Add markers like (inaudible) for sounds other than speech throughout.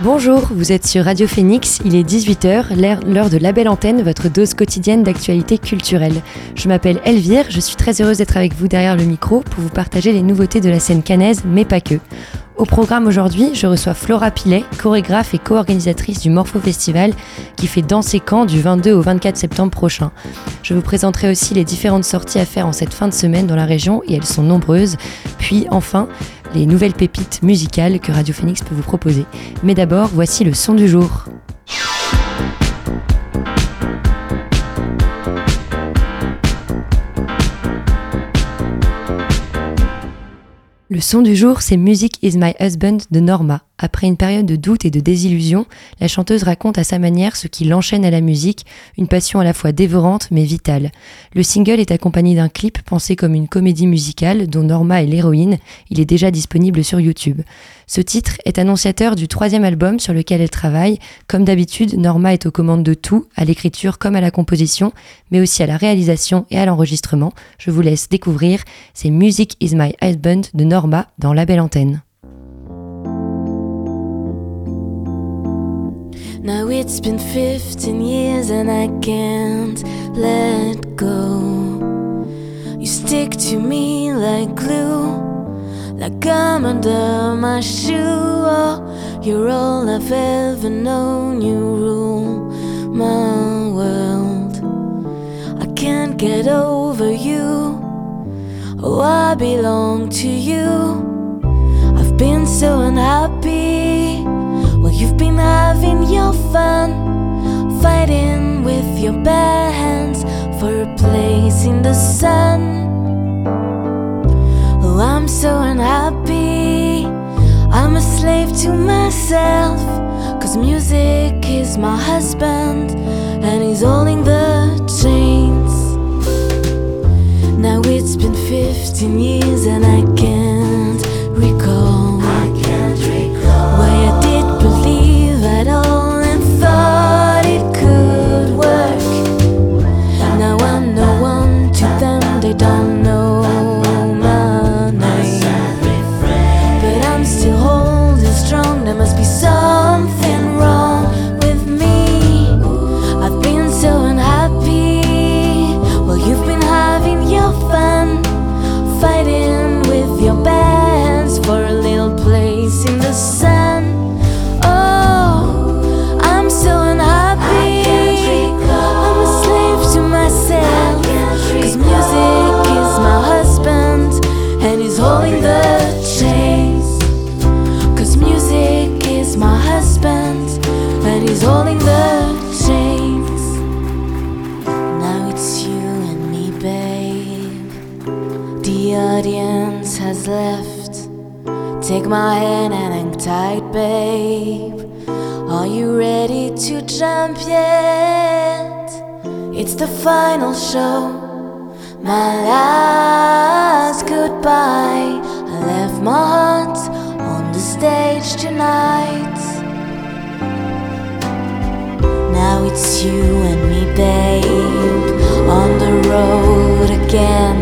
Bonjour, vous êtes sur Radio Phoenix, il est 18h, l'heure de la belle antenne, votre dose quotidienne d'actualité culturelle. Je m'appelle Elvire, je suis très heureuse d'être avec vous derrière le micro pour vous partager les nouveautés de la scène canaise, mais pas que. Au programme aujourd'hui, je reçois Flora Pilet, chorégraphe et co-organisatrice du Morpho Festival qui fait danser camp du 22 au 24 septembre prochain. Je vous présenterai aussi les différentes sorties à faire en cette fin de semaine dans la région et elles sont nombreuses. Puis enfin, les nouvelles pépites musicales que Radio Phoenix peut vous proposer. Mais d'abord, voici le son du jour. Le son du jour, c'est Music is My Husband de Norma. Après une période de doute et de désillusion, la chanteuse raconte à sa manière ce qui l'enchaîne à la musique, une passion à la fois dévorante mais vitale. Le single est accompagné d'un clip pensé comme une comédie musicale dont Norma est l'héroïne, il est déjà disponible sur YouTube. Ce titre est annonciateur du troisième album sur lequel elle travaille. Comme d'habitude, Norma est aux commandes de tout, à l'écriture comme à la composition, mais aussi à la réalisation et à l'enregistrement. Je vous laisse découvrir, c'est Music is My Husband de Norma dans La Belle Antenne. Now it's been 15 years and I can't let go. You stick to me like glue, like I'm under my shoe. Oh, you're all I've ever known. You rule my world. I can't get over you. Oh, I belong to you. I've been so unhappy. Well, you've been having your fun, fighting with your bare hands for a place in the sun. I'm so unhappy. I'm a slave to myself. Cause music is my husband, and he's holding the chains. Now it's been 15 years, and I can't my hand and hang tight, babe. Are you ready to jump yet? It's the final show. My last goodbye. I left my heart on the stage tonight. Now it's you and me, babe. On the road again.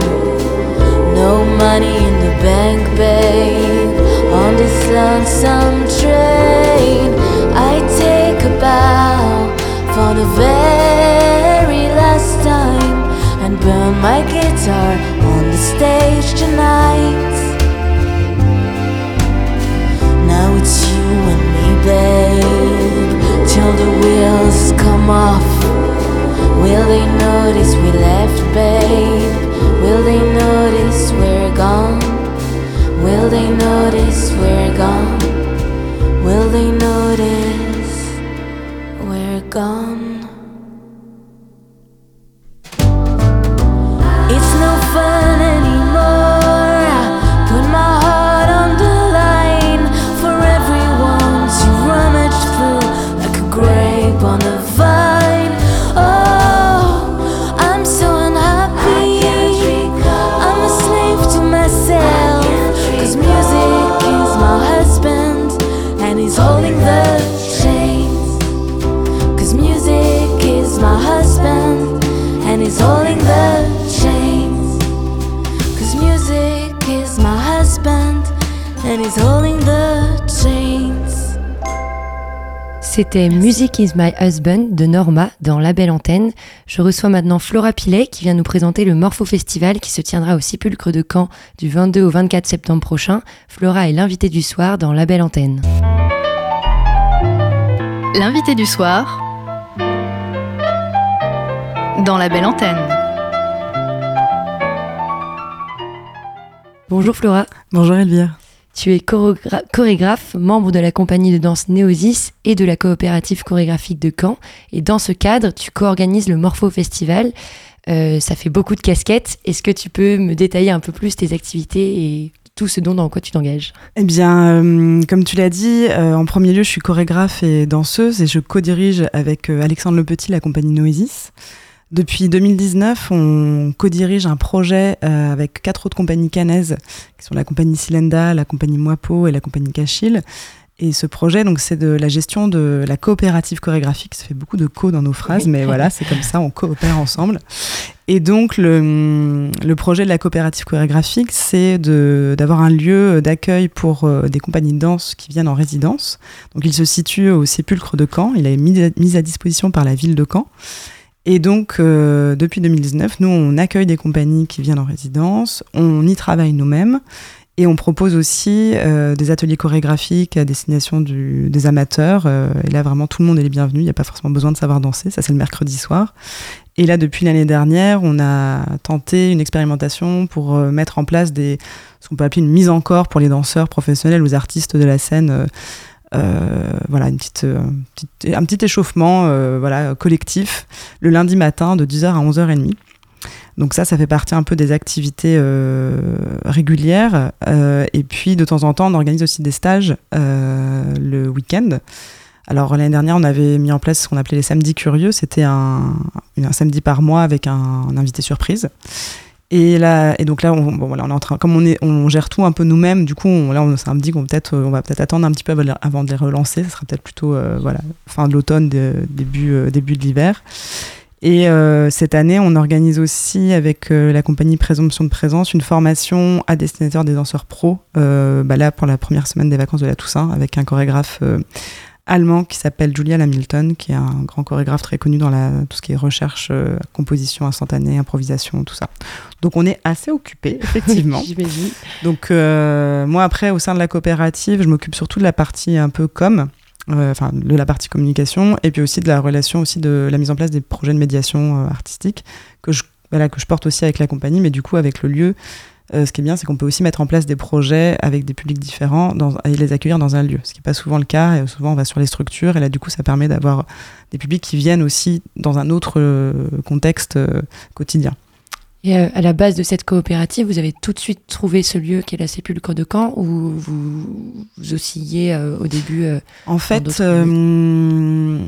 No money in the bank, babe. This lonesome train, I take a bow for the very last time and burn my guitar on the stage tonight. Now it's you and me, babe. Till the wheels come off. Will they notice we left, babe? Will they notice we're gone? Will they notice we're gone? Will they notice we're gone? C'était Music is My Husband de Norma dans La Belle Antenne. Je reçois maintenant Flora Pilet qui vient nous présenter le Morpho Festival qui se tiendra au Sépulcre de Caen du 22 au 24 septembre prochain. Flora est l'invitée du soir dans La Belle Antenne. L'invité du soir dans La Belle Antenne. Bonjour Flora. Bonjour Elvire. Tu es chorégra- chorégraphe, membre de la compagnie de danse Néosis et de la coopérative chorégraphique de Caen. Et dans ce cadre, tu co-organises le Morpho Festival. Euh, ça fait beaucoup de casquettes. Est-ce que tu peux me détailler un peu plus tes activités et tout ce dont dans quoi tu t'engages? Eh bien, euh, comme tu l'as dit, euh, en premier lieu, je suis chorégraphe et danseuse et je co-dirige avec Alexandre Le Petit la compagnie Noesis. Depuis 2019, on co-dirige un projet euh, avec quatre autres compagnies canaises, qui sont la compagnie Silenda, la compagnie Moipo et la compagnie Cachil. Et ce projet, donc, c'est de la gestion de la coopérative chorégraphique. Ça fait beaucoup de co dans nos phrases, Oui. mais voilà, c'est comme ça, on coopère ensemble. Et donc, le, le projet de la coopérative chorégraphique, c'est d'avoir un lieu d'accueil pour euh, des compagnies de danse qui viennent en résidence. Donc, il se situe au Sépulcre de Caen. Il est mis à, mis à disposition par la ville de Caen. Et donc, euh, depuis 2019, nous, on accueille des compagnies qui viennent en résidence, on y travaille nous-mêmes, et on propose aussi euh, des ateliers chorégraphiques à destination des amateurs. euh, et là, vraiment, tout le monde est les bienvenus, il n'y a pas forcément besoin de savoir danser, ça c'est le mercredi soir. Et là, depuis l'année dernière, on a tenté une expérimentation pour euh, mettre en place des, ce qu'on peut appeler une mise en corps pour les danseurs professionnels ou les artistes de la scène. Euh, euh, voilà, une petite, euh, un petit échauffement euh, voilà, collectif le lundi matin de 10h à 11h30. Donc ça, ça fait partie un peu des activités euh, régulières. Euh, et puis, de temps en temps, on organise aussi des stages euh, le week-end. Alors l'année dernière, on avait mis en place ce qu'on appelait les samedis curieux. C'était un, samedi par mois avec un invité surprise. Et là, et donc là, on, est en train, comme on est, on gère tout un peu nous-mêmes. Du coup, on, là, on s'est dit qu'on peut-être, on va peut-être attendre un petit peu avant de les- relancer. Ce sera peut-être plutôt, euh, voilà, fin de l'automne, début, euh, début de l'hiver. Et euh, cette année, on organise aussi avec euh, la compagnie Présomption de Présence une formation à destinataire des danseurs pros. Euh, bah là, pour la première semaine des vacances de la Toussaint, avec un chorégraphe euh, allemand qui s'appelle Julian Hamilton, qui est un grand chorégraphe très connu dans la, tout ce qui est recherche, euh, composition instantanée, improvisation, tout ça. Donc on est assez occupé, (laughs) effectivement. Donc euh, moi après au sein de la coopérative, je m'occupe surtout de la partie un peu com, euh, enfin de la partie communication et puis aussi de la relation aussi de la mise en place des projets de médiation euh, artistique que je voilà que je porte aussi avec la compagnie, mais du coup avec le lieu. Euh, ce qui est bien, c'est qu'on peut aussi mettre en place des projets avec des publics différents dans, et les accueillir dans un lieu, ce qui n'est pas souvent le cas. Et souvent, on va sur les structures, et là, du coup, ça permet d'avoir des publics qui viennent aussi dans un autre euh, contexte euh, quotidien. Et à la base de cette coopérative, vous avez tout de suite trouvé ce lieu qui est la Sépulcre de Caen ou vous, vous oscilliez euh, au début euh, En fait, euh,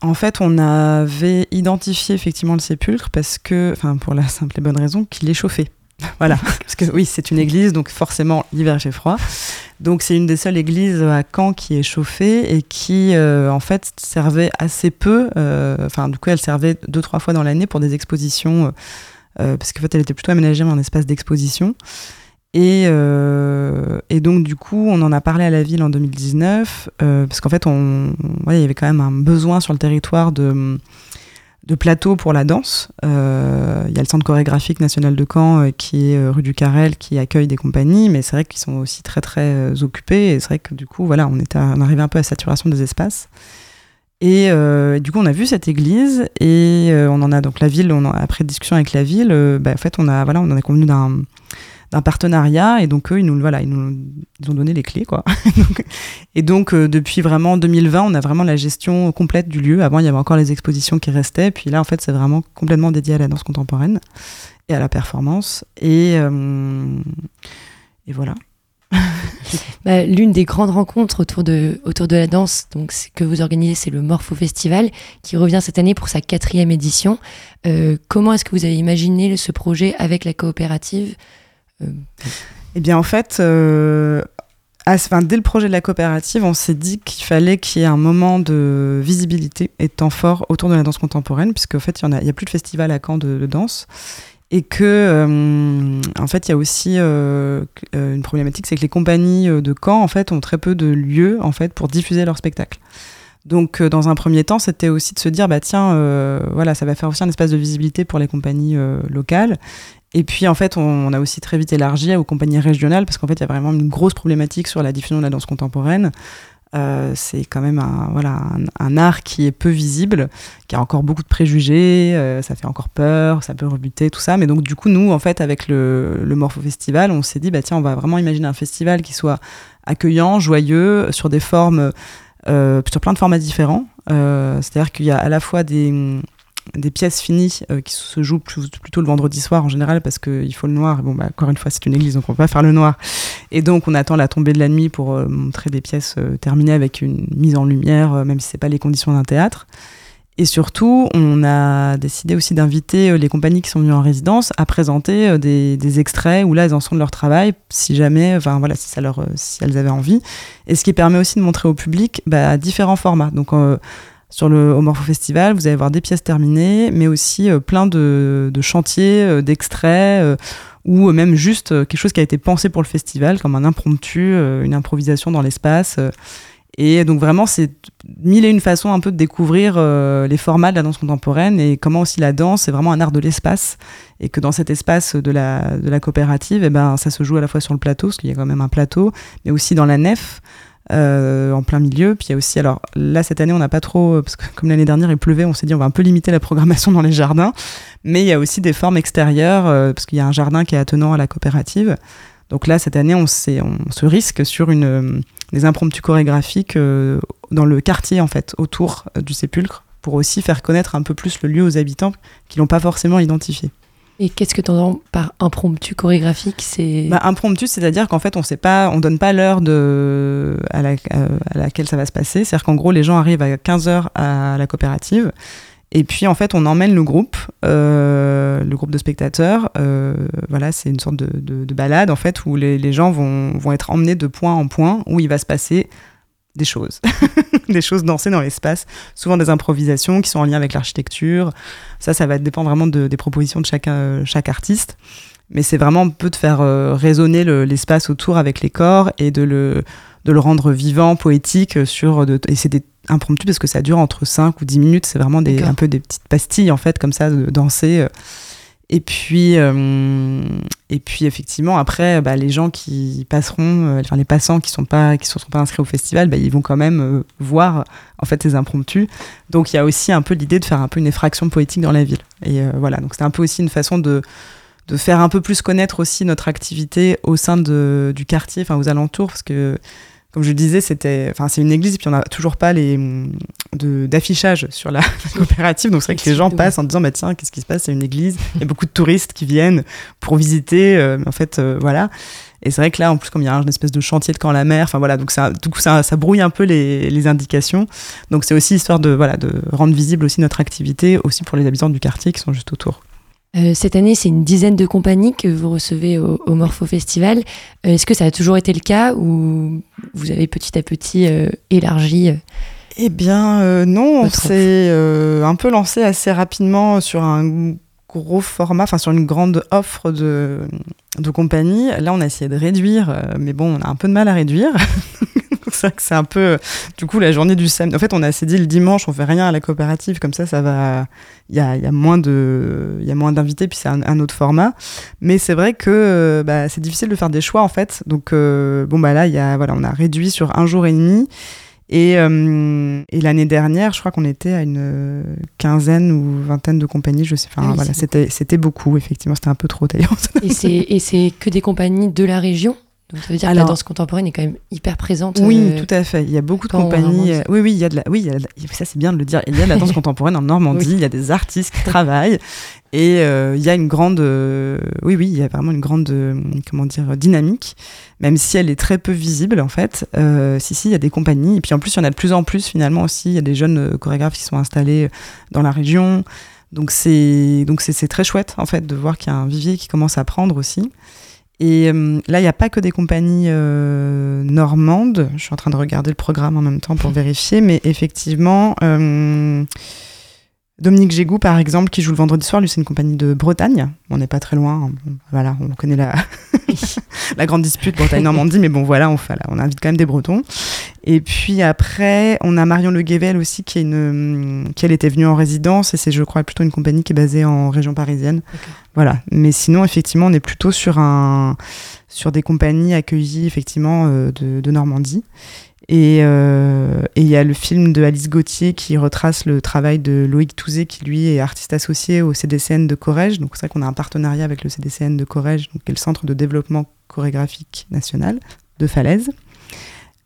en fait, on avait identifié effectivement le sépulcre parce que, enfin, pour la simple et bonne raison qu'il est chauffé. (laughs) voilà, parce que oui, c'est une église, donc forcément l'hiver fait froid. Donc c'est une des seules églises à Caen qui est chauffée et qui, euh, en fait, servait assez peu. euh, Enfin, du coup, elle servait deux trois fois dans l'année pour des expositions, euh, parce qu'en fait, elle était plutôt aménagée en espace d'exposition. Et, et donc, du coup, on en a parlé à la ville en 2019, euh, parce qu'en fait, on, il y avait quand même un besoin sur le territoire de, de plateau pour la danse. Euh, Il y a le Centre chorégraphique national de Caen, euh, qui est euh, rue du Carrel, qui accueille des compagnies, mais c'est vrai qu'ils sont aussi très, très occupés. Et c'est vrai que du coup, voilà, on, était, on un peu à saturation des espaces. Et, du coup, on a vu cette église et on en a donc la ville. On en- après discussion avec la ville, bah, en fait, on a voilà, on en est convenu d'un d'un partenariat et donc eux ils nous voilà ils nous ils ont donné les clés quoi. (laughs) Et donc euh, depuis vraiment 2020 on a vraiment la gestion complète du lieu. Avant il y avait encore les expositions qui restaient. Puis là en fait c'est vraiment complètement dédié à la danse contemporaine et à la performance. Et euh, et voilà. (laughs) Bah, L'une des grandes rencontres autour de, autour de la danse donc, que vous organisez, c'est le Morpho Festival, qui revient cette année pour sa quatrième édition. Euh, comment est-ce que vous avez imaginé ce projet avec la coopérative? Eh bien, en fait, euh, dès le projet de la coopérative, on s'est dit qu'il fallait qu'il y ait un moment de visibilité et de temps fort autour de la danse contemporaine, puisque en fait, il n'y a, a, plus de festival à Caen de, danse. Et que, euh, en fait, il y a aussi euh, une problématique, c'est que les compagnies de Caen, en fait, ont très peu de lieux, en fait, pour diffuser leurs spectacles. Donc, dans un premier temps, c'était aussi de se dire, bah tiens, voilà, ça va faire aussi un espace de visibilité pour les compagnies locales. Et puis, en fait, on, a aussi très vite élargi aux compagnies régionales, parce qu'en fait, il y a vraiment une grosse problématique sur la diffusion de la danse contemporaine. Euh, c'est quand même un, art qui est peu visible, qui a encore beaucoup de préjugés, euh, ça fait encore peur, ça peut rebuter, tout ça. Mais donc, du coup, nous, en fait, avec le, le Morpho Festival, on s'est dit, bah, tiens, on va vraiment imaginer un festival qui soit accueillant, joyeux, sur des formes, euh, sur plein de formats différents. C'est-à-dire qu'il y a à la fois des des pièces finies euh, qui se jouent plutôt le vendredi soir en général parce qu'il faut le noir. Bon, bah, encore une fois, c'est une église, donc on va pas faire le noir. Et donc, on attend la tombée de la nuit pour euh, montrer des pièces euh, terminées avec une mise en lumière, même si c'est pas les conditions d'un théâtre. Et surtout, on a décidé aussi d'inviter les compagnies qui sont venues en résidence à présenter des, des, extraits où là, elles en sont de leur travail, si jamais, enfin voilà, si, ça leur, si elles avaient envie. Et ce qui permet aussi de montrer au public bah, différents formats. Donc, sur le au Morpho Festival, vous allez voir des pièces terminées, mais aussi euh, plein de, chantiers, euh, d'extraits, euh, ou même juste quelque chose qui a été pensé pour le festival, comme un impromptu, une improvisation dans l'espace. Et donc vraiment, c'est mille et une façons un peu de découvrir les formats de la danse contemporaine et comment aussi la danse est vraiment un art de l'espace et que dans cet espace de la, coopérative, eh ben, ça se joue à la fois sur le plateau, parce qu'il y a quand même un plateau, mais aussi dans la nef. Euh, en plein milieu. Puis il y a aussi, alors là, cette année, on n'a pas trop, parce que comme l'année dernière, il pleuvait, on s'est dit on va un peu limiter la programmation dans les jardins. Mais il y a aussi des formes extérieures, euh, parce qu'il y a un jardin qui est attenant à la coopérative. Donc là, cette année, on, se risque sur une, euh, des impromptus chorégraphiques euh, dans le quartier, en fait, autour euh, du sépulcre, pour aussi faire connaître un peu plus le lieu aux habitants qui l'ont pas forcément identifié. Et qu'est-ce que tu entends par impromptu chorégraphique? C'est bah, impromptu, c'est-à-dire qu'en fait, on sait pas, on donne pas l'heure à, la, à, laquelle ça va se passer. C'est-à-dire qu'en gros, les gens arrivent à 15 heures à la coopérative. Et puis en fait, on emmène le groupe, euh, le groupe de spectateurs. Euh, voilà, c'est une sorte de, de, de, balade en fait où les, gens vont être emmenés de point en point où il va se passer des choses, (laughs) des choses dansées dans l'espace, souvent des improvisations qui sont en lien avec l'architecture. Ça, ça va dépendre vraiment de, des propositions de chaque, euh, chaque artiste. Mais c'est vraiment un peu de faire euh, résonner l'espace autour avec les corps et de le, de le rendre vivant, poétique sur de, et c'est des impromptu parce que ça dure entre 5 ou 10 minutes, c'est vraiment des, un peu des petites pastilles en fait comme ça de danser. Et puis, euh, et puis effectivement, après, bah, les gens qui passeront, euh, enfin les passants qui sont pas qui sont, sont pas inscrits au festival, bah, ils vont quand même euh, voir en fait ces impromptus. Donc il y a aussi un peu l'idée de faire un peu une effraction poétique dans la ville. Et euh, voilà, donc c'est un peu aussi une façon de de faire un peu plus connaître aussi notre activité au sein de, du quartier, enfin aux alentours, parce que comme je le disais, c'était, enfin, c'est une église, et puis on n'a toujours pas les d'affichage sur la (laughs) coopérative, donc c'est vrai que les gens passent en disant, bah tiens, qu'est-ce qui se passe? C'est une église. Il y a beaucoup de touristes qui viennent pour visiter, euh, en fait, euh, voilà. Et c'est vrai que là, en plus, comme il y a une espèce de chantier de camp la mer, enfin voilà, donc ça, du coup, ça, ça brouille un peu les, les indications. Donc c'est aussi histoire de, voilà, de rendre visible aussi notre activité, aussi pour les habitants du quartier qui sont juste autour. Euh, cette année, c'est une dizaine de compagnies que vous recevez au, au Morpho Festival. Euh, Est-ce que ça a toujours été le cas ou vous avez petit à petit euh, élargi Eh bien, non, on s'est un peu lancé assez rapidement sur un gros format, enfin sur une grande offre de, de compagnies. Là, on a essayé de réduire, mais bon, on a un peu de mal à réduire. (laughs) c'est vrai que c'est un peu. Du coup, la journée du samedi. En fait, on a assez dit le dimanche, on fait rien à la coopérative, comme ça, ça va. Il y a, y a moins de, il y a moins d'invités, puis c'est un, un, autre format. Mais c'est vrai que euh, bah, c'est difficile de faire des choix en fait. Donc euh, bon bah là, il y a voilà, on a réduit sur un jour et demi. Et, euh, et l'année dernière, je crois qu'on était à une quinzaine ou vingtaine de compagnies. Je sais, enfin oui, voilà, c'était c'était beaucoup effectivement. C'était un peu trop d'ailleurs. Et c'est que des compagnies de la région? Donc ça veut dire Alors, que la danse contemporaine est quand même hyper présente. Oui, euh, tout à fait. Il y a beaucoup de compagnies. Euh, oui, oui, il y a de la. Oui, il y a de la, ça c'est bien de le dire. Il y a de la danse contemporaine en Normandie. oui. Il y a des artistes qui travaillent et euh, il y a une grande. Euh, oui, oui, il y a vraiment une grande euh, comment dire dynamique, même si elle est très peu visible en fait. si si, il y a des compagnies et puis en plus il y en a de plus en plus finalement aussi. Il y a des jeunes chorégraphes qui sont installés dans la région. Donc c'est donc c'est très chouette en fait de voir qu'il y a un vivier qui commence à prendre aussi. Et euh, là, il n'y a pas que des compagnies euh, normandes. Je suis en train de regarder le programme en même temps pour (laughs) vérifier, mais effectivement, euh, Dominique Gégou, par exemple, qui joue le vendredi soir, lui, c'est une compagnie de Bretagne. On n'est pas très loin. Bon, voilà, on connaît la, (laughs) (laughs) la grande dispute Bretagne-Normandie, mais bon, voilà, on, on invite quand même des Bretons. Et puis après, on a Marion Le Guével aussi, qui, est une, qui elle était venue en résidence, et c'est, je crois, plutôt une compagnie qui est basée en région parisienne. Voilà. Mais sinon, effectivement, on est plutôt sur, un, sur des compagnies accueillies, effectivement, euh, de, de Normandie. Et euh, et il y a le film de Alice Gauthier qui retrace le travail de Loïc Touzé, qui lui est artiste associé au CDCN de Corrège. Donc c'est vrai qu'on a un partenariat avec le CDCN de Corrège, donc, qui est le Centre de développement chorégraphique national de Falaise.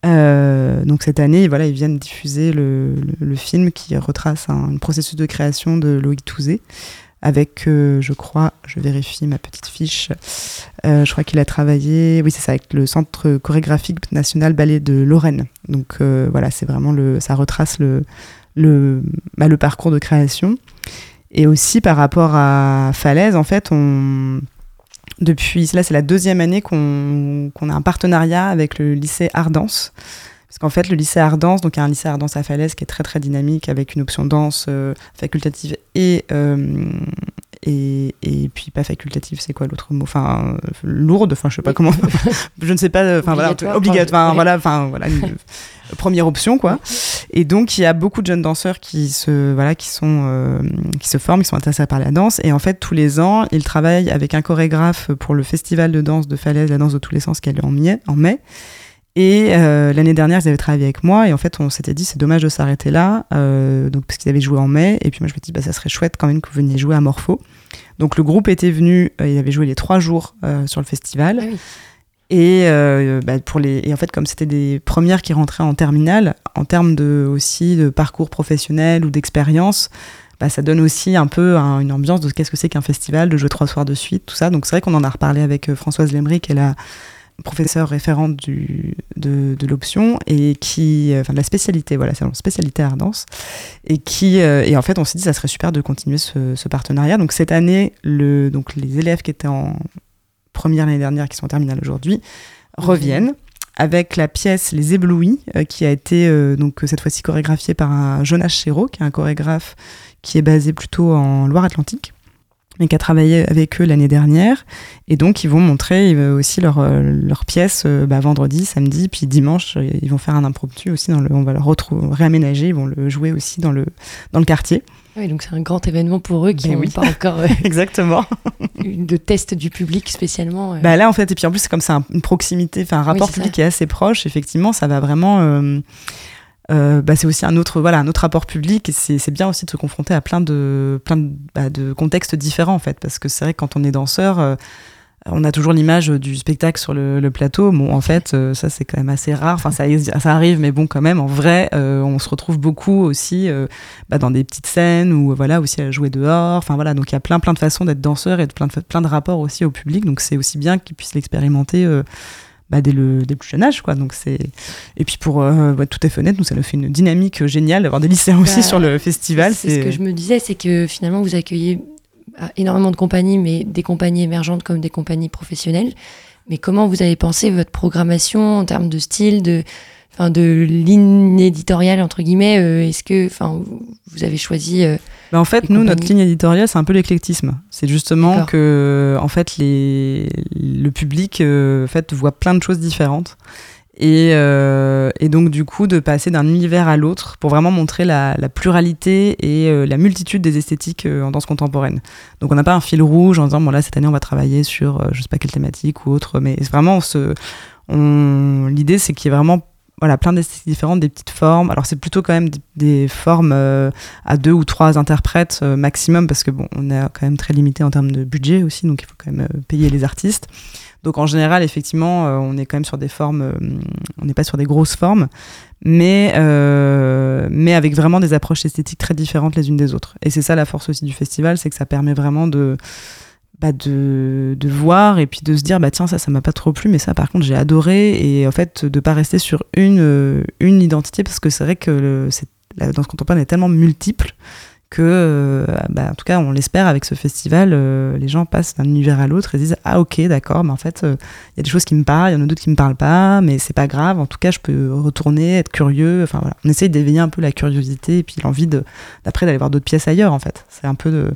Euh, donc cette année, voilà, ils viennent diffuser le, le, le film qui retrace un, un, processus de création de Loïc Touzé avec, euh, je crois, je vérifie ma petite fiche, euh, je crois qu'il a travaillé, oui c'est ça, avec le Centre chorégraphique national ballet de Lorraine. Donc euh, voilà, c'est vraiment le, ça retrace le, le, bah, le parcours de création. Et aussi par rapport à Falaise, en fait, on, depuis, là c'est la deuxième année qu'on qu a un partenariat avec le lycée Ardence. Parce qu'en fait, le lycée Ardence, donc il y a un lycée Ardence à Falaise qui est très très dynamique avec une option danse euh, facultative et, euh, et, et puis pas facultative, c'est quoi l'autre mot? Enfin, euh, lourde, enfin je sais pas comment, (laughs) je ne sais pas, enfin voilà, obligatoire, ouais. voilà, enfin voilà, une, (laughs) première option quoi. Et donc il y a beaucoup de jeunes danseurs qui se, voilà, qui sont, euh, qui se forment, qui sont intéressés par la danse et en fait tous les ans ils travaillent avec un chorégraphe pour le festival de danse de Falaise, la danse de tous les sens qui est en mai. En mai et euh, l'année dernière, ils avaient travaillé avec moi et en fait, on s'était dit c'est dommage de s'arrêter là, euh, donc parce qu'ils avaient joué en mai. Et puis moi, je me dis bah ça serait chouette quand même que vous veniez jouer à Morpho. Donc le groupe était venu, euh, il avait joué les trois jours euh, sur le festival. Ah oui. Et, euh, bah, pour les, et en fait, comme c'était des premières qui rentraient en terminale, en termes de, aussi de parcours professionnel ou d'expérience, bah, ça donne aussi un peu un, une ambiance de qu'est-ce que c'est qu'un festival, de jouer trois soirs de suite, tout ça. Donc c'est vrai qu'on en a reparlé avec euh, Françoise Lemry, qui est la professeure référente du, de, l'option et qui, enfin de la spécialité, voilà, c'est spécialité Ardence, et qui, euh, et en fait, on s'est dit ça serait super de continuer ce, partenariat. Donc cette année, donc les élèves qui étaient en première l'année dernière, qui sont en terminale aujourd'hui, reviennent avec la pièce Les Éblouis, euh, qui a été euh, donc cette fois-ci chorégraphiée par Jonas Chéreau, qui est un chorégraphe qui est basé plutôt en Loire-Atlantique mais qui a travaillé avec eux l'année dernière. Et donc, ils vont montrer aussi leurs leur pièces bah, vendredi, samedi, puis dimanche, ils vont faire un impromptu aussi. Dans le, on va le réaménager, ils vont le jouer aussi dans le, dans le quartier. Oui, donc c'est un grand événement pour eux qui n'ont oui. pas encore euh, (laughs) exactement (laughs) de test du public spécialement. Euh. Bah là en fait et puis en plus comme c'est un, une proximité, enfin un rapport oui, public qui est assez proche. Effectivement, ça va vraiment. Euh, euh, bah, c'est aussi un autre voilà un autre rapport public et c'est bien aussi de se confronter à plein de plein de, bah, de contextes différents en fait parce que c'est vrai que quand on est danseur euh, on a toujours l'image du spectacle sur le, plateau. Bon, en fait, euh, ça c'est quand même assez rare. Enfin, ça, arrive, mais bon, quand même, en vrai, euh, on se retrouve beaucoup aussi bah, dans des petites scènes ou voilà aussi à jouer dehors. Enfin voilà, donc il y a plein plein de façons d'être danseur et de plein de plein de rapports aussi au public. Donc c'est aussi bien qu'ils puissent l'expérimenter. Bah, dès, le, dès le plus jeune âge quoi donc c'est et puis pour euh, bah, tout est fenêtre nous ça nous fait une dynamique géniale d'avoir des lycéens aussi bah, sur le festival c'est ce que je me disais c'est que finalement vous accueillez énormément de compagnies, mais des compagnies émergentes comme des compagnies professionnelles. Mais comment vous avez pensé votre programmation en termes de style, de, enfin, de ligne éditoriale entre guillemets euh, Est-ce que, enfin, vous avez choisi euh, ben En fait, nous, compagnies... notre ligne éditoriale, c'est un peu l'éclectisme. C'est justement que, en fait, les, le public, euh, en fait, voit plein de choses différentes. Et, et, donc du coup de passer d'un univers à l'autre pour vraiment montrer la, la pluralité et la multitude des esthétiques en danse contemporaine. Donc on n'a pas un fil rouge en disant bon là cette année on va travailler sur je sais pas quelle thématique ou autre, mais vraiment on l'idée c'est qu'il y ait vraiment voilà plein d'esthétiques différentes, des petites formes. Alors c'est plutôt quand même des, formes euh, à deux ou trois interprètes euh, maximum parce que bon on est quand même très limité en termes de budget aussi, donc il faut quand même payer les artistes. Donc en général, effectivement, euh, on est quand même sur des formes, euh, on n'est pas sur des grosses formes, mais, euh, mais avec vraiment des approches esthétiques très différentes les unes des autres. Et c'est ça la force aussi du festival, c'est que ça permet vraiment de, de, de, voir et puis de se dire bah tiens ça ça m'a pas trop plu mais ça par contre j'ai adoré. Et en fait de pas rester sur une, une identité parce que c'est vrai que le, la danse contemporaine est tellement multiple que, euh, bah, en tout cas, on l'espère avec ce festival, euh, les gens passent d'un univers à l'autre et disent ah ok d'accord, mais en fait il y a des choses qui me parlent, il y en a d'autres qui me parlent pas, mais c'est pas grave. En tout cas, je peux retourner, être curieux. Enfin voilà, on essaye d'éveiller un peu la curiosité et puis l'envie d'après d'aller voir d'autres pièces ailleurs en fait. C'est un peu de,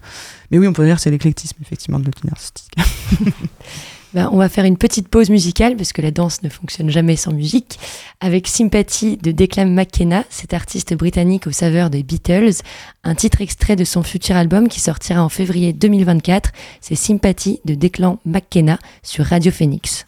mais oui, on peut dire que c'est l'éclectisme effectivement de artistique. (laughs) Ben, on va faire une petite pause musicale parce que la danse ne fonctionne jamais sans musique. Avec Sympathie de Declan McKenna, cet artiste britannique aux saveurs des Beatles, un titre extrait de son futur album qui sortira en février 2024. C'est Sympathie de Declan McKenna sur Radio Phoenix.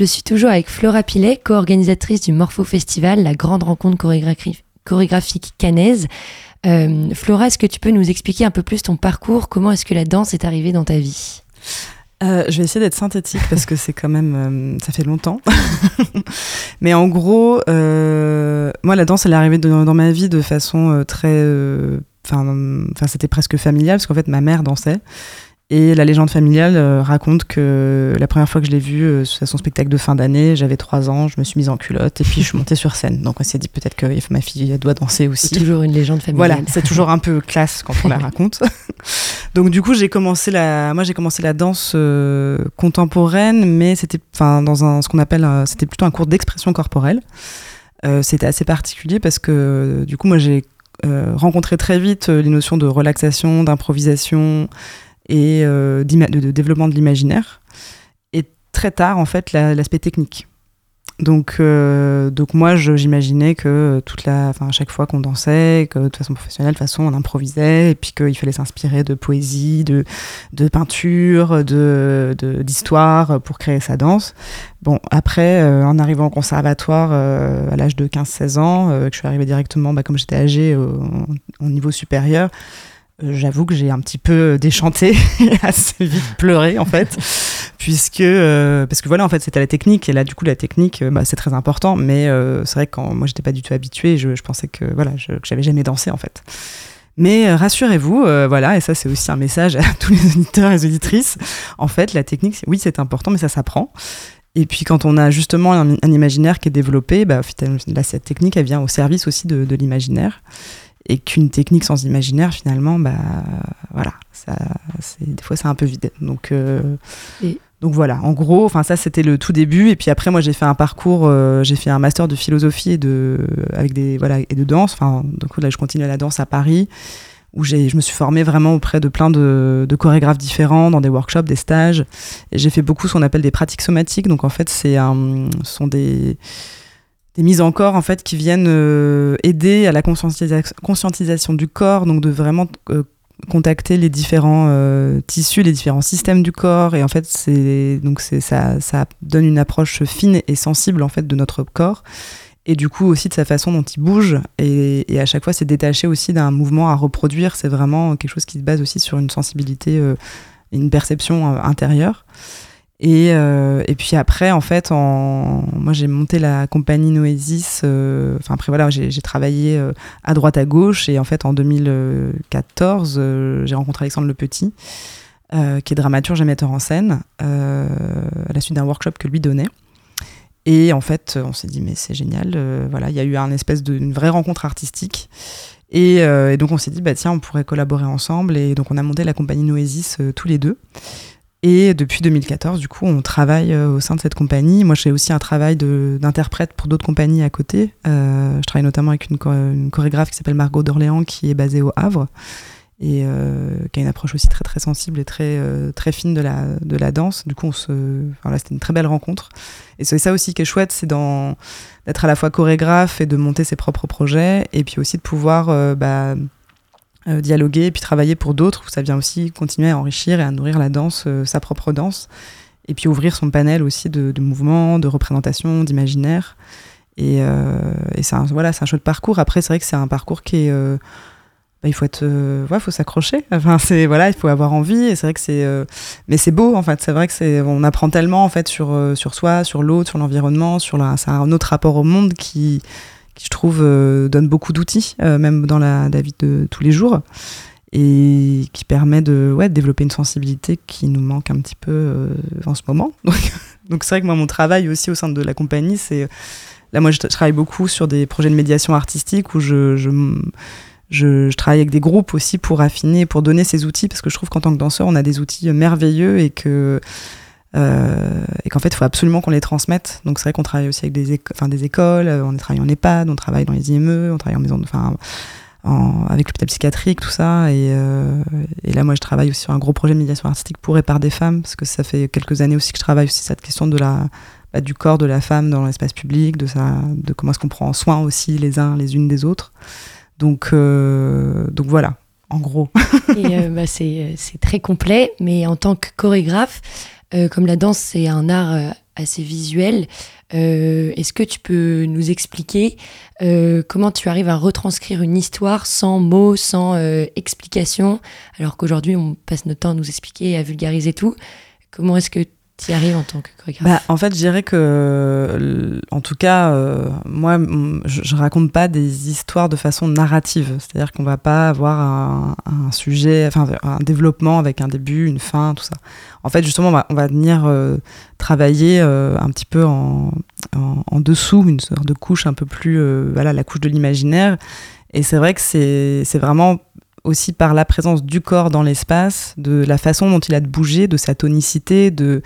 Je suis toujours avec Flora Pilet, co-organisatrice du Morpho Festival, la grande rencontre chorégraphique canaise. Euh, Flora, est-ce que tu peux nous expliquer un peu plus ton parcours? Comment est-ce que la danse est arrivée dans ta vie? Euh, je vais essayer d'être synthétique parce que c'est quand même, euh, ça fait longtemps. (laughs) Mais en gros, moi, la danse, elle est arrivée dans ma vie de façon très, enfin, c'était presque familial parce qu'en fait, ma mère dansait et la légende familiale euh, raconte que la première fois que je l'ai vue, euh, à son spectacle de fin d'année, j'avais trois ans, je me suis mise en culotte et puis je suis montée sur scène. Donc on s'est dit peut-être que ma fille doit danser aussi. C'est toujours une légende familiale. Voilà, c'est toujours un peu classe quand on la raconte. (laughs) Donc du coup, j'ai commencé la, moi j'ai commencé la danse euh, contemporaine, mais c'était, enfin dans un, ce qu'on appelle, c'était plutôt un cours d'expression corporelle. c'était assez particulier parce que du coup, moi j'ai rencontré très vite les notions de relaxation, d'improvisation et euh, de, développement de l'imaginaire. Et très tard, en fait, l'aspect technique. Donc, euh, donc moi, j'imaginais que toute la, enfin, à chaque fois qu'on dansait, que de façon professionnelle, de façon, on improvisait, et puis qu'il fallait s'inspirer de poésie, de, de peinture, d'histoire pour créer sa danse. Bon, après, euh, en arrivant au conservatoire à l'âge de 15-16 ans, que je suis arrivée directement, bah, comme j'étais âgée, au, au niveau supérieur, j'avoue que j'ai un petit peu déchanté, et (laughs) assez vite pleuré en fait, puisque euh, parce que voilà en fait c'était la technique et là du coup la technique euh, bah, c'est très important, mais euh, c'est vrai que quand moi j'étais pas du tout habituée, je, je pensais que voilà je- que j'avais jamais dansé en fait. Mais euh, rassurez-vous, euh, voilà, et ça c'est aussi un message à tous les auditeurs et auditrices. En fait, la technique, oui, c'est important, mais ça s'apprend. Et puis quand on a justement un, imaginaire qui est développé, bah, là, cette technique, elle vient au service aussi de l'imaginaire. Et qu'une technique sans imaginaire, finalement, bah, voilà, ça, des fois c'est un peu vide. Donc, euh, Et- donc voilà, en gros, enfin ça c'était le tout début. Et puis après, moi j'ai fait un parcours, euh, j'ai fait un master de philosophie et de, avec des, voilà, et de danse. Enfin, donc là je continue la danse à Paris où j'ai, je me suis formée vraiment auprès de plein de, de chorégraphes différents, dans des workshops, des stages. Et j'ai fait beaucoup ce qu'on appelle des pratiques somatiques. Donc en fait, c'est ce sont des, des mises en corps en fait, qui viennent euh, aider à la conscientisa- conscientisation du corps, donc de vraiment euh, contacter les différents euh, tissus, les différents systèmes du corps. Et en fait, c'est, donc ça, ça donne une approche fine et sensible en fait, de notre corps. Et du coup aussi de sa façon dont il bouge. Et, et à chaque fois c'est détaché aussi d'un mouvement à reproduire. C'est vraiment quelque chose qui se base aussi sur une sensibilité une perception intérieure et, euh, et puis après en fait moi j'ai monté la compagnie Noesis euh, enfin après voilà j'ai travaillé euh, à droite à gauche et en fait en 2014 euh, j'ai rencontré Alexandre Le Petit qui est dramaturge et metteur en scène à la suite d'un workshop que lui donnait et en fait, on s'est dit, mais c'est génial. voilà, il y a eu un espèce de, une vraie rencontre artistique. Et, et donc, on s'est dit, bah, tiens, on pourrait collaborer ensemble. Et donc, on a monté la compagnie Noesis tous les deux. Et depuis 2014, du coup, on travaille euh, au sein de cette compagnie. Moi, j'ai aussi un travail d'interprète pour d'autres compagnies à côté. Euh, je travaille notamment avec une, cho- une chorégraphe qui s'appelle Margot d'Orléans, qui est basée au Havre et euh, qui a une approche aussi très très sensible et très très fine de la de la danse. Du coup, on se, enfin, là, c'était une très belle rencontre. Et c'est ça aussi qui est chouette, c'est d'être à la fois chorégraphe et de monter ses propres projets, et puis aussi de pouvoir bah, euh, dialoguer et puis travailler pour d'autres, ça vient aussi continuer à enrichir et à nourrir la danse, euh, sa propre danse, et puis ouvrir son panel aussi de, de mouvements, de représentations, d'imaginaire. Et, euh, et c'est un, voilà, un chouette parcours. Après, c'est vrai que c'est un parcours qui est bah, il faut faut s'accrocher (laughs) enfin voilà il faut avoir envie et vrai que mais c'est beau en fait c'est vrai que c'est on apprend tellement en fait sur sur soi sur l'autre sur l'environnement sur un autre rapport au monde qui je trouve euh, donne beaucoup d'outils euh, même dans la, vie de tous les jours et qui permet de ouais de développer une sensibilité qui nous manque un petit peu euh, en ce moment. (laughs) Donc c'est vrai que moi mon travail aussi au sein de la compagnie c'est là moi je, travaille beaucoup sur des projets de médiation artistique où je je, je, travaille avec des groupes aussi pour affiner, pour donner ces outils, parce que je trouve qu'en tant que danseur, on a des outils merveilleux et que euh, et qu'en fait, il faut absolument qu'on les transmette. Donc c'est vrai qu'on travaille aussi avec des, éco des écoles, on travaille en EHPAD, on travaille dans les IME, on travaille en maison, de, enfin, en, avec l'hôpital psychiatrique, tout ça. Et, euh, et, là, moi, je travaille aussi sur un gros projet de médiation artistique pour et par des femmes, parce que ça fait quelques années aussi que je travaille aussi cette question de la bah, du corps de la femme dans l'espace public, de, sa, de comment est-ce qu'on prend soin aussi les uns les unes des autres. Donc, euh, donc voilà, en gros. Euh, bah, c'est très complet, mais en tant que chorégraphe, euh, comme la danse c'est un art euh, assez visuel, euh, est-ce que tu peux nous expliquer euh, comment tu arrives à retranscrire une histoire sans mots, sans euh, explication, alors qu'aujourd'hui on passe notre temps à nous expliquer, à vulgariser tout? Comment est-ce que tu y arrives en tant que chorégraphe bah, En fait, je dirais que, en tout cas, euh, moi, je, je, raconte pas des histoires de façon narrative. C'est-à-dire qu'on va pas avoir un, sujet, enfin, un développement avec un début, une fin, tout ça. En fait, justement, on va, venir euh, travailler euh, un petit peu en, dessous, une sorte de couche un peu plus, euh, voilà, la couche de l'imaginaire. Et c'est vrai que c'est vraiment aussi par la présence du corps dans l'espace, de la façon dont il a de bouger, de sa tonicité, de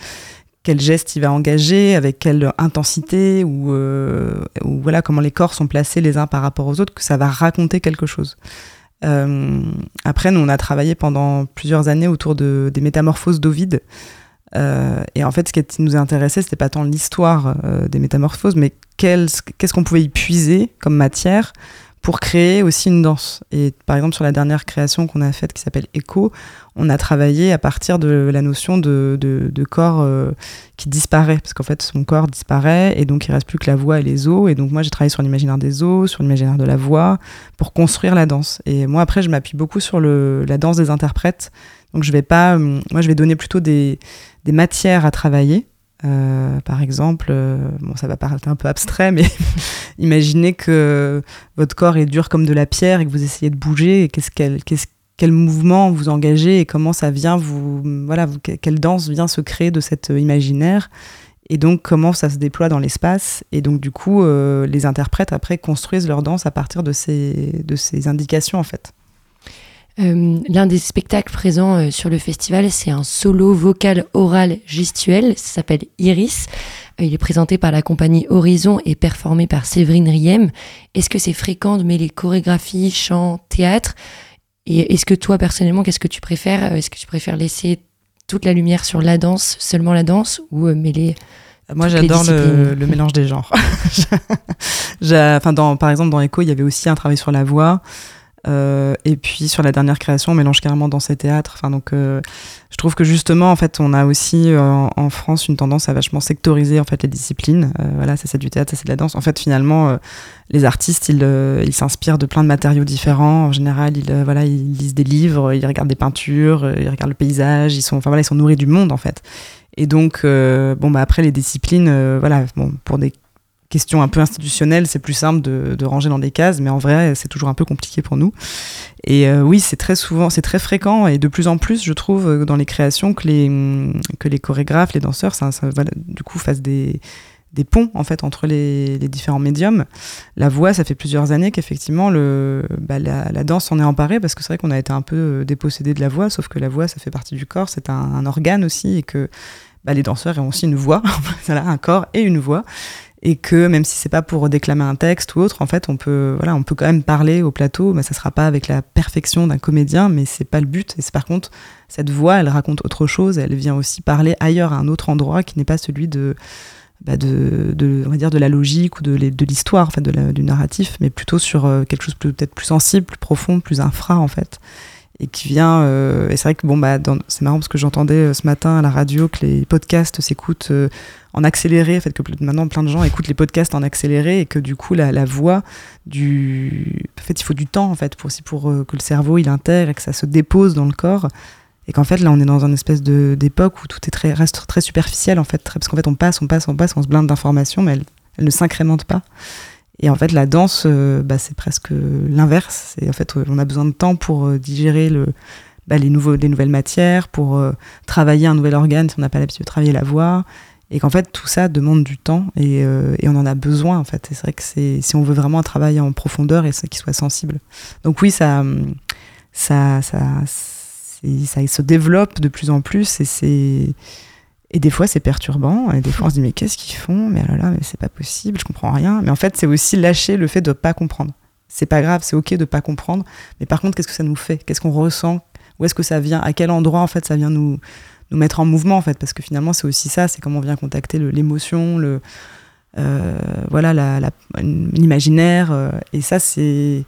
quel geste il va engager, avec quelle intensité, ou, euh, voilà comment les corps sont placés les uns par rapport aux autres, que ça va raconter quelque chose. Euh, après, nous, on a travaillé pendant plusieurs années autour de, des métamorphoses d'Ovide, Euh, et en fait, ce qui nous intéressait, c'était pas tant l'histoire des métamorphoses, mais qu'est-ce qu'on pouvait y puiser comme matière pour créer aussi une danse. Et par exemple, sur la dernière création qu'on a faite qui s'appelle Echo, on a travaillé à partir de la notion de, corps euh, qui disparaît, parce qu'en fait, son corps disparaît et donc il reste plus que la voix et les os. Et donc, moi, j'ai travaillé sur l'imaginaire des os, sur l'imaginaire de la voix, pour construire la danse. Et moi, après, je m'appuie beaucoup sur la danse des interprètes. Donc, je vais pas. Moi, je vais donner plutôt des matières à travailler euh, par exemple, euh, bon, ça va paraître un peu abstrait, mais (laughs) imaginez que votre corps est dur comme de la pierre et que vous essayez de bouger. Qu'est-ce quel mouvement vous engagez et comment ça vient vous, voilà, quelle danse vient se créer de cet imaginaire et donc comment ça se déploie dans l'espace. Et donc du coup, euh, les interprètes après construisent leur danse à partir de ces, de ces indications en fait. Euh, l'un des spectacles présents euh, sur le festival, c'est un solo vocal oral gestuel, ça s'appelle Iris. Euh, il est présenté par la compagnie Horizon et performé par Séverine Riem. Est-ce que c'est fréquent de mêler chorégraphie, chant, théâtre? Et est-ce que toi, personnellement, qu'est-ce que tu préfères? Est-ce que tu préfères laisser toute la lumière sur la danse, seulement la danse, ou mêler moi, j'adore le, le, mélange des genres. (laughs) enfin, dans, par exemple, dans Echo, il y avait aussi un travail sur la voix. Euh, et puis sur la dernière création, on mélange carrément dans ces théâtres. Enfin, donc, euh, je trouve que justement, en fait, on a aussi euh, en France une tendance à vachement sectoriser en fait les disciplines. voilà, ça c'est du théâtre, ça c'est de la danse. En fait, finalement, les artistes, ils ils s'inspirent de plein de matériaux différents. En général, ils voilà, ils lisent des livres, ils regardent des peintures, ils regardent le paysage. Ils sont, enfin voilà, ils sont nourris du monde en fait. Et donc, bon, bah après les disciplines, voilà, bon, pour des question un peu institutionnelle, c'est plus simple de, ranger dans des cases, mais en vrai, c'est toujours un peu compliqué pour nous. Et euh, oui, c'est très souvent, c'est très fréquent et de plus en plus, je trouve, euh, dans les créations que les, que les chorégraphes, les danseurs, ça, du coup, fassent des, des ponts en fait entre les, différents médiums. La voix, ça fait plusieurs années qu'effectivement bah, la, danse en est emparée parce que c'est vrai qu'on a été un peu euh, dépossédé de la voix, sauf que la voix, ça fait partie du corps, c'est un, organe aussi et que bah, les danseurs ont aussi une voix, (laughs) un corps et une voix et que même si c'est pas pour déclamer un texte ou autre, en fait, on peut, voilà, on peut quand même parler au plateau, mais ça sera pas avec la perfection d'un comédien, mais c'est pas le but. Et par contre, cette voix, elle raconte autre chose, elle vient aussi parler ailleurs, à un autre endroit qui n'est pas celui de, bah de, de, on va dire de la logique ou de, de l'histoire, en fait, de du narratif, mais plutôt sur euh, quelque chose peut-être plus sensible, plus profond, plus infra, en fait et qui vient. Euh, et c'est vrai que bon, bah, c'est marrant parce que j'entendais euh, ce matin à la radio que les podcasts s'écoutent en accéléré, fait, que maintenant plein de gens écoutent les podcasts en accéléré et que du coup, la, voix du. En fait, il faut du temps, en fait, pour, aussi pour que le cerveau il intègre et que ça se dépose dans le corps. Et qu'en fait, là, on est dans une espèce d'époque où tout est très, reste très superficiel, en fait, parce qu'en fait, on passe, on passe, on passe, on se blinde d'informations, mais elle, elle ne s'incrémente pas. Et en fait, la danse, euh, bah, c'est presque l'inverse. En fait, on a besoin de temps pour euh, digérer le, bah, les, nouveaux, les nouvelles matières, pour euh, travailler un nouvel organe si on n'a pas l'habitude de travailler la voix. Et qu'en fait, tout ça demande du temps et, et on en a besoin, en fait. c'est vrai que c'est, si on veut vraiment un travail en profondeur et qui soit sensible. Donc oui, ça, ça, ça, ça se développe de plus en plus et c'est et des fois, c'est perturbant. Et des fois, on se dit, mais qu'est-ce qu'ils font? Mais là, là, mais c'est pas possible, je comprends rien. Mais en fait, c'est aussi lâcher le fait de pas comprendre. C'est pas grave, c'est ok de pas comprendre. Mais par contre, qu'est-ce que ça nous fait? Qu'est-ce qu'on ressent? Où est-ce que ça vient? À quel endroit, en fait, ça vient nous, nous mettre en mouvement, en fait Parce que finalement, c'est aussi ça. C'est comment on vient contacter l'émotion, le, euh, voilà, l'imaginaire. Euh, et ça, c'est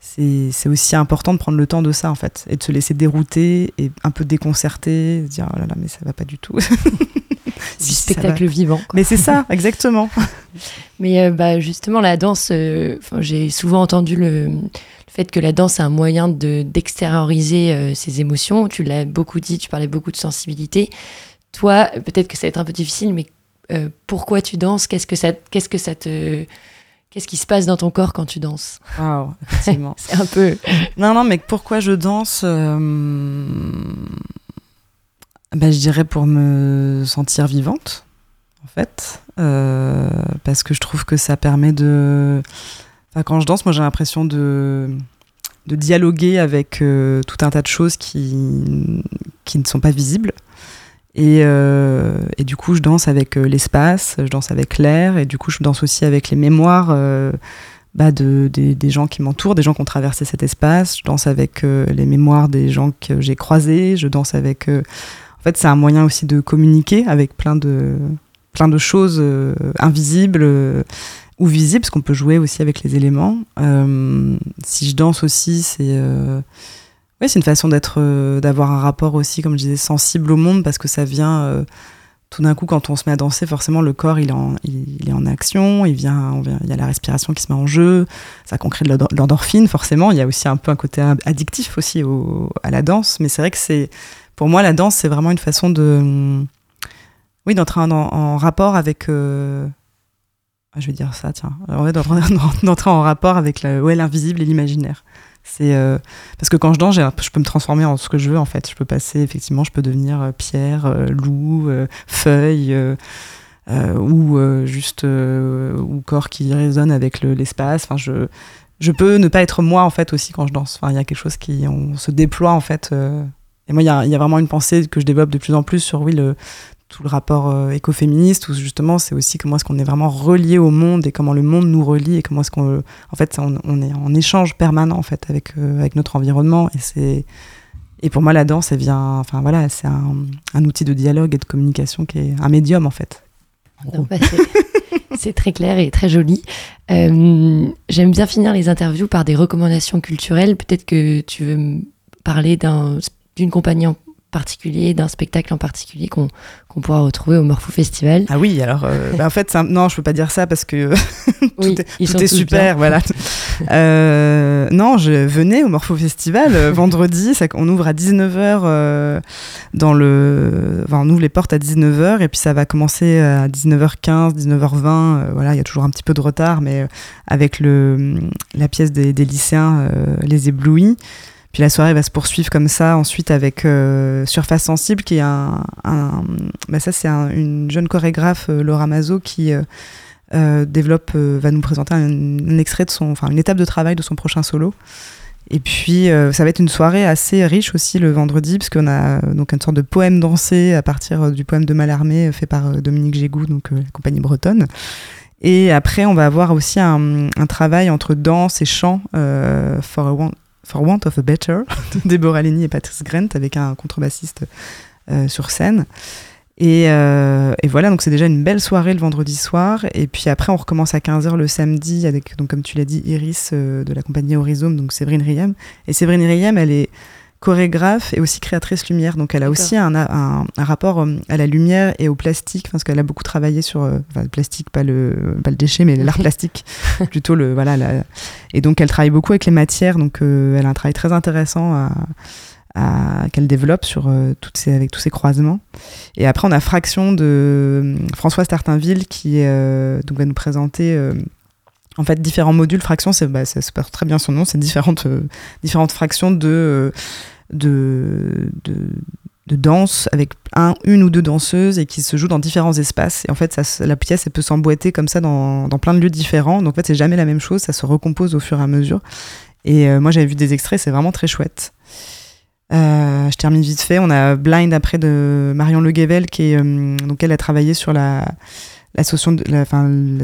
c'est aussi important de prendre le temps de ça en fait et de se laisser dérouter et un peu déconcerter se dire oh là là mais ça va pas du tout (laughs) du spectacle vivant mais c'est ça (laughs) exactement. (laughs) Mais euh, bah, justement la danse euh, j'ai souvent entendu le, fait que la danse est un moyen de d'extérioriser euh, ses émotions. Tu l'as beaucoup dit tu parlais beaucoup de sensibilité. Toi peut-être que ça va être un peu difficile mais pourquoi tu danses? Qu'est-ce que ça qu'est-ce que ça te Qu'est-ce qui se passe dans ton corps quand tu danses? Waouh, effectivement. (laughs) c'est un peu. Non, non, mais pourquoi je danse ben, Je dirais pour me sentir vivante, en fait. Euh, parce que je trouve que ça permet de. Quand je danse, moi j'ai l'impression de de dialoguer avec euh, tout un tas de choses qui, qui ne sont pas visibles. Et, euh, et, du coup, je danse avec l'espace, je danse avec l'air, et du coup, je danse aussi avec les mémoires bah de, des gens qui m'entourent, des gens qui ont traversé cet espace. Je danse avec les mémoires des gens que j'ai croisés. Je danse avec, en fait, c'est un moyen aussi de communiquer avec plein de, plein de choses euh, invisibles euh, ou visibles, parce qu'on peut jouer aussi avec les éléments. Euh, si je danse aussi, c'est c'est une façon d'être, d'avoir un rapport aussi, comme je disais, sensible au monde, parce que ça vient tout d'un coup quand on se met à danser. Forcément, le corps il est en, il, est en action, il vient, on vient, il y a la respiration qui se met en jeu, ça crée de l'endor- l'endorphine. Forcément, il y a aussi un peu un côté addictif aussi au, à la danse, mais c'est vrai que c'est, pour moi, la danse, c'est vraiment une façon de oui, d'entrer en, rapport avec. euh, ah, je vais dire ça, tiens. En fait, (laughs) d'entrer, en rapport avec l'invisible et l'imaginaire. Euh, parce que quand je danse, je peux me transformer en ce que je veux. En fait, je peux passer effectivement, je peux devenir euh, pierre, loup, feuille. ou juste ou corps qui résonne avec le- l'espace. Enfin, je, je peux ne pas être moi en fait aussi quand je danse. Enfin, il y a quelque chose qui on se déploie en fait. Et moi, il y a, vraiment une pensée que je développe de plus en plus sur oui le tout le rapport euh, écoféministe où justement c'est aussi comment est-ce qu'on est vraiment relié au monde et comment le monde nous relie et comment est-ce qu'on en fait on, est en échange permanent en fait avec euh, avec notre environnement et c'est et pour moi la danse elle vient enfin voilà c'est un, outil de dialogue et de communication qui est un médium en fait. Non, bah, (laughs) C'est très clair et très joli. Euh, J'aime bien finir les interviews par des recommandations culturelles. Peut-être que tu veux me parler d'un- d'une compagnie en particulier, d'un spectacle en particulier qu'on qu'on pourra retrouver au Morpho Festival. Ah oui, alors euh, (laughs) bah, en fait, un- non, je peux pas dire ça parce que (laughs) Oui, tout est, ils tout sont est tous super, bien. voilà. (laughs) Euh, non, je venais au Morpho Festival euh, vendredi, ça, on ouvre à 19h dans le enfin, on ouvre les portes à 19h et puis ça va commencer à 19h15, 19h20, euh, voilà, il y a toujours un petit peu de retard mais avec le la pièce des, des lycéens les éblouis. Puis la soirée va se poursuivre comme ça, ensuite avec euh, Surface Sensible, qui est un. bah ça, c'est un- une jeune chorégraphe, euh, Laura Mazo, qui euh, développe, va nous présenter un, extrait de son. Enfin, une étape de travail de son prochain solo. Et puis, ça va être une soirée assez riche aussi le vendredi, parce qu'on a donc une sorte de poème dansé à partir du poème de Mallarmé, euh, fait par Dominique Gégou, donc la compagnie bretonne. Et après, on va avoir aussi un, travail entre danse et chant, for a want, For Want of a Better, de (laughs) Deborah Lenny et Patrice Grant, avec un contrebassiste euh, sur scène. Et, euh, et voilà, donc c'est déjà une belle soirée le vendredi soir. Et puis après, on recommence à 15h le samedi avec, donc, comme tu l'as dit, Iris euh, de la compagnie Horizon, donc Séverine Riem. Et Séverine Riem, elle est chorégraphe et aussi créatrice lumière. Donc elle a aussi un, un, un rapport euh, à la lumière et au plastique, parce qu'elle a beaucoup travaillé sur euh, enfin, le plastique, pas le, pas le déchet, mais l'art (laughs) plastique, plutôt le voilà. la- et donc elle travaille beaucoup avec les matières, donc euh, elle a un travail très intéressant à, à- qu'elle développe sur euh, toutes ces, avec tous ces croisements. Et après on a Fraction de Françoise Tartinville qui euh, donc va nous présenter. En fait, différents modules, fractions, c'est bah, ça se porte très bien son nom, c'est différentes, euh, différentes fractions de, euh, de, de, danse avec un, une ou deux danseuses et qui se jouent dans différents espaces. Et en fait, la pièce, elle peut s'emboîter comme ça dans, dans plein de lieux différents. Donc en fait, c'est jamais la même chose, ça se recompose au fur et à mesure. Et euh, moi, j'avais vu des extraits, c'est vraiment très chouette. Je termine vite fait. On a Blind après de Marion Le Guével, qui est, donc elle a travaillé sur la, la de,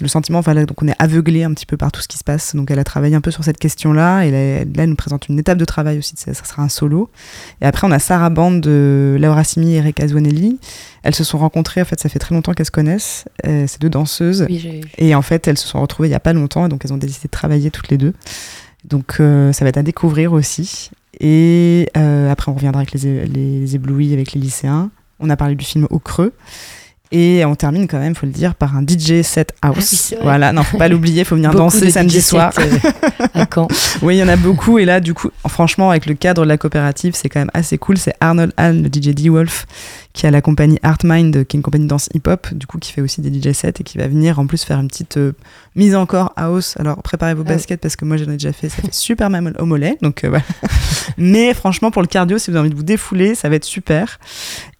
le sentiment, enfin, là, donc on est aveuglé un petit peu par tout ce qui se passe. Donc elle a travaillé un peu sur cette question-là. Et là, là, elle nous présente une étape de travail aussi. Ça, ça sera un solo. Et après, on a Sarah Band de Laura Simi et Erika Zuanelli. Elles se sont rencontrées. En fait, ça fait très longtemps qu'elles se connaissent. Euh, c'est deux danseuses. Oui. Et en fait, elles se sont retrouvées il n'y a pas longtemps, et donc elles ont décidé de travailler toutes les deux. Donc euh, ça va être à découvrir aussi. Et euh, après, on reviendra avec les, les éblouis, avec les lycéens. On a parlé du film Au Creux. Et on termine quand même, faut le dire, par un DJ set house. Ah oui, voilà, non, faut pas l'oublier, faut venir danser de samedi DJ soir. euh, (laughs) à Caen. Oui, il y en a beaucoup. Et là, du coup, franchement, avec le cadre de la coopérative, c'est quand même assez cool. C'est Arnold Hall, le DJ D-Wolf, qui a la compagnie Artmind, qui est une compagnie de danse hip-hop, du coup, qui fait aussi des DJ sets et qui va venir en plus faire une petite euh, mise en corps house. Alors, préparez vos Ah oui. baskets parce que moi, j'en ai déjà fait. Ça fait super mal au mollet. Donc, euh, voilà. (laughs) Mais franchement, pour le cardio, si vous avez envie de vous défouler, ça va être super.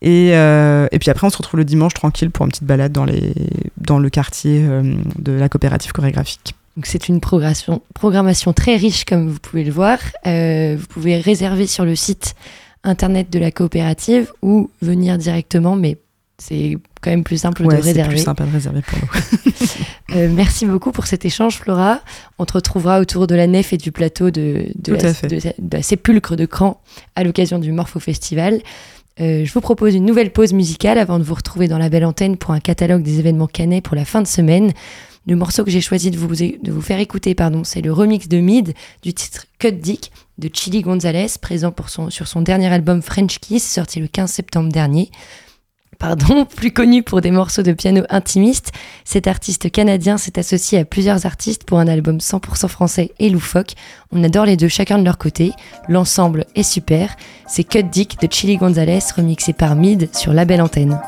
Et, euh, et puis après, on se retrouve le dimanche tranquille pour une petite balade dans, les, dans le quartier euh, de la coopérative chorégraphique. Donc c'est une programmation, programmation très riche comme vous pouvez le voir. Euh, vous pouvez réserver sur le site internet de la coopérative ou venir directement, mais c'est quand même plus simple Ouais, de c'est réserver. plus sympa de réserver pour nous. (laughs) Euh, merci beaucoup pour cet échange, Flora. On te retrouvera autour de la nef et du plateau la, de- de la sépulcre de Cran à l'occasion du Morpho Festival. Euh, je vous propose une nouvelle pause musicale avant de vous retrouver dans la belle antenne pour un catalogue des événements canets pour la fin de semaine. Le morceau que j'ai choisi de vous, faire écouter, pardon, c'est le remix de Mid du titre Cut Dick de Chili Gonzalez, présent sur son dernier album French Kiss, sorti le 15 septembre dernier pardon, (laughs) plus connu pour des morceaux de piano intimistes, cet artiste canadien s'est associé à plusieurs artistes pour un album 100% français et loufoque. On adore les deux chacun de leur côté, l'ensemble est super. C'est Cut Dick de Chili Gonzalez remixé par Mid sur La Belle Antenne.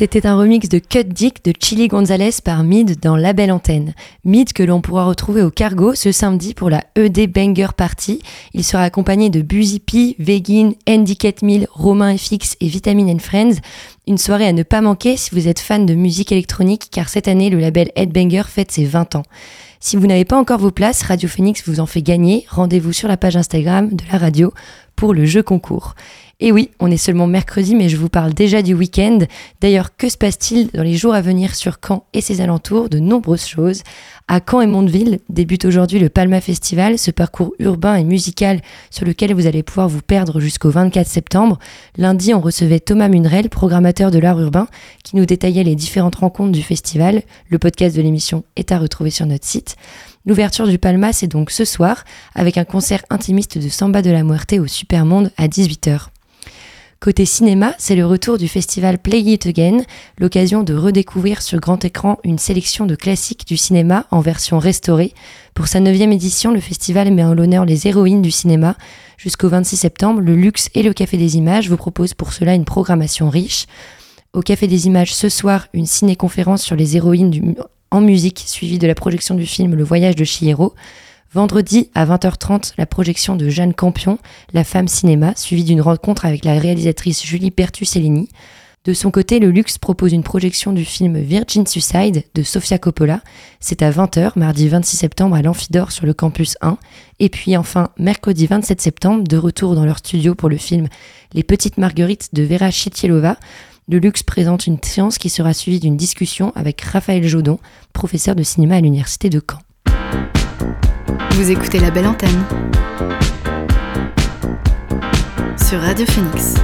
C'était un remix de Cut Dick de Chili Gonzalez par Mid dans La Belle Antenne. Mid que l'on pourra retrouver au Cargo ce samedi pour la ED Banger Party. Il sera accompagné de Buzy P, Vegin, Andy Ketmill, Romain FX et Vitamine and Friends. Une soirée à ne pas manquer si vous êtes fan de musique électronique car cette année le label Headbanger fête ses 20 ans. Si vous n'avez pas encore vos places, Radio Phoenix vous en fait gagner. Rendez-vous sur la page Instagram de la radio pour le jeu concours. Et oui, on est seulement mercredi, mais je vous parle déjà du week-end. D'ailleurs, que se passe-t-il dans les jours à venir sur Caen et ses alentours De nombreuses choses? À Caen et Mondeville débute aujourd'hui le Palma Festival, ce parcours urbain et musical sur lequel vous allez pouvoir vous perdre jusqu'au 24 septembre. Lundi, on recevait Thomas Munrel, programmateur de l'art urbain, qui nous détaillait les différentes rencontres du festival. Le podcast de l'émission est à retrouver sur notre site. L'ouverture du Palma, c'est donc ce soir, avec un concert intimiste de Samba de la Muerte au Supermonde à 18h. Côté cinéma, c'est le retour du festival Play It Again, l'occasion de redécouvrir sur grand écran une sélection de classiques du cinéma en version restaurée. Pour sa neuvième édition, le festival met en l'honneur les héroïnes du cinéma. Jusqu'au 26 septembre, le Luxe et le Café des Images vous proposent pour cela une programmation riche. Au Café des Images ce soir, une ciné-conférence sur les héroïnes en musique, suivie de la projection du film Le Voyage de Chihiro. Vendredi à 20h30, la projection de Jeanne Campion, La femme cinéma, suivie d'une rencontre avec la réalisatrice Julie Pertucellini. De son côté, le Luxe propose une projection du film Virgin Suicide de Sofia Coppola. C'est à 20h, mardi 26 septembre à l'Amphidore sur le campus 1. Et puis enfin, mercredi 27 septembre, de retour dans leur studio pour le film Les Petites Marguerites de Vera Chetielova. Le Luxe présente une séance qui sera suivie d'une discussion avec Raphaël Jodon, professeur de cinéma à l'Université de Caen. Vous écoutez la belle antenne sur Radio Phoenix.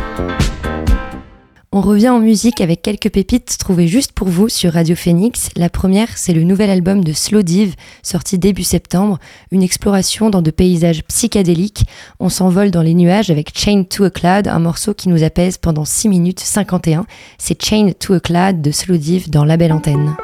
On revient en musique avec quelques pépites trouvées juste pour vous sur Radio Phoenix. La première, c'est le nouvel album de Slow Div, sorti début septembre, une exploration dans de paysages psychédéliques. On s'envole dans les nuages avec Chain to a Cloud, un morceau qui nous apaise pendant 6 minutes 51. C'est Chain to a Cloud de Slow Div dans La Belle Antenne.